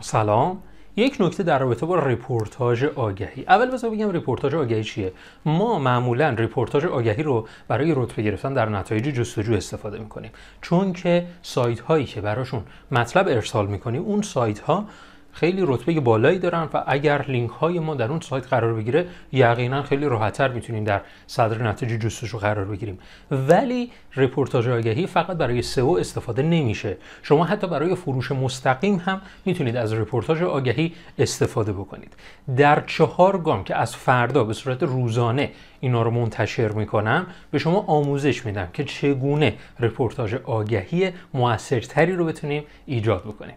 سلام. یک نکته در رابطه با رپورتاج آگهی. اول بذار بگم رپورتاج آگهی چیه؟ ما معمولا رپورتاج آگهی رو برای رتبه گرفتن در نتایج جستجو استفاده می‌کنیم. چون که سایت هایی که براشون مطلب ارسال می‌کنیم اون سایت ها خیلی رتبه بالایی دارن و اگر لینک های ما در اون سایت قرار بگیره یقینا خیلی راحتتر می‌تونیم در صدر نتایج جستجو قرار بگیریم. ولی رپورتاج آگهی فقط برای سئو استفاده نمیشه. شما حتی برای فروش مستقیم هم می‌تونید از رپورتاج آگهی استفاده بکنید. در چهار گام که از فردا به صورت روزانه اینا رو منتشر می‌کنم به شما آموزش میدم که چگونه رپورتاج آگهی موثرتری رو بتونیم ایجاد بکنیم.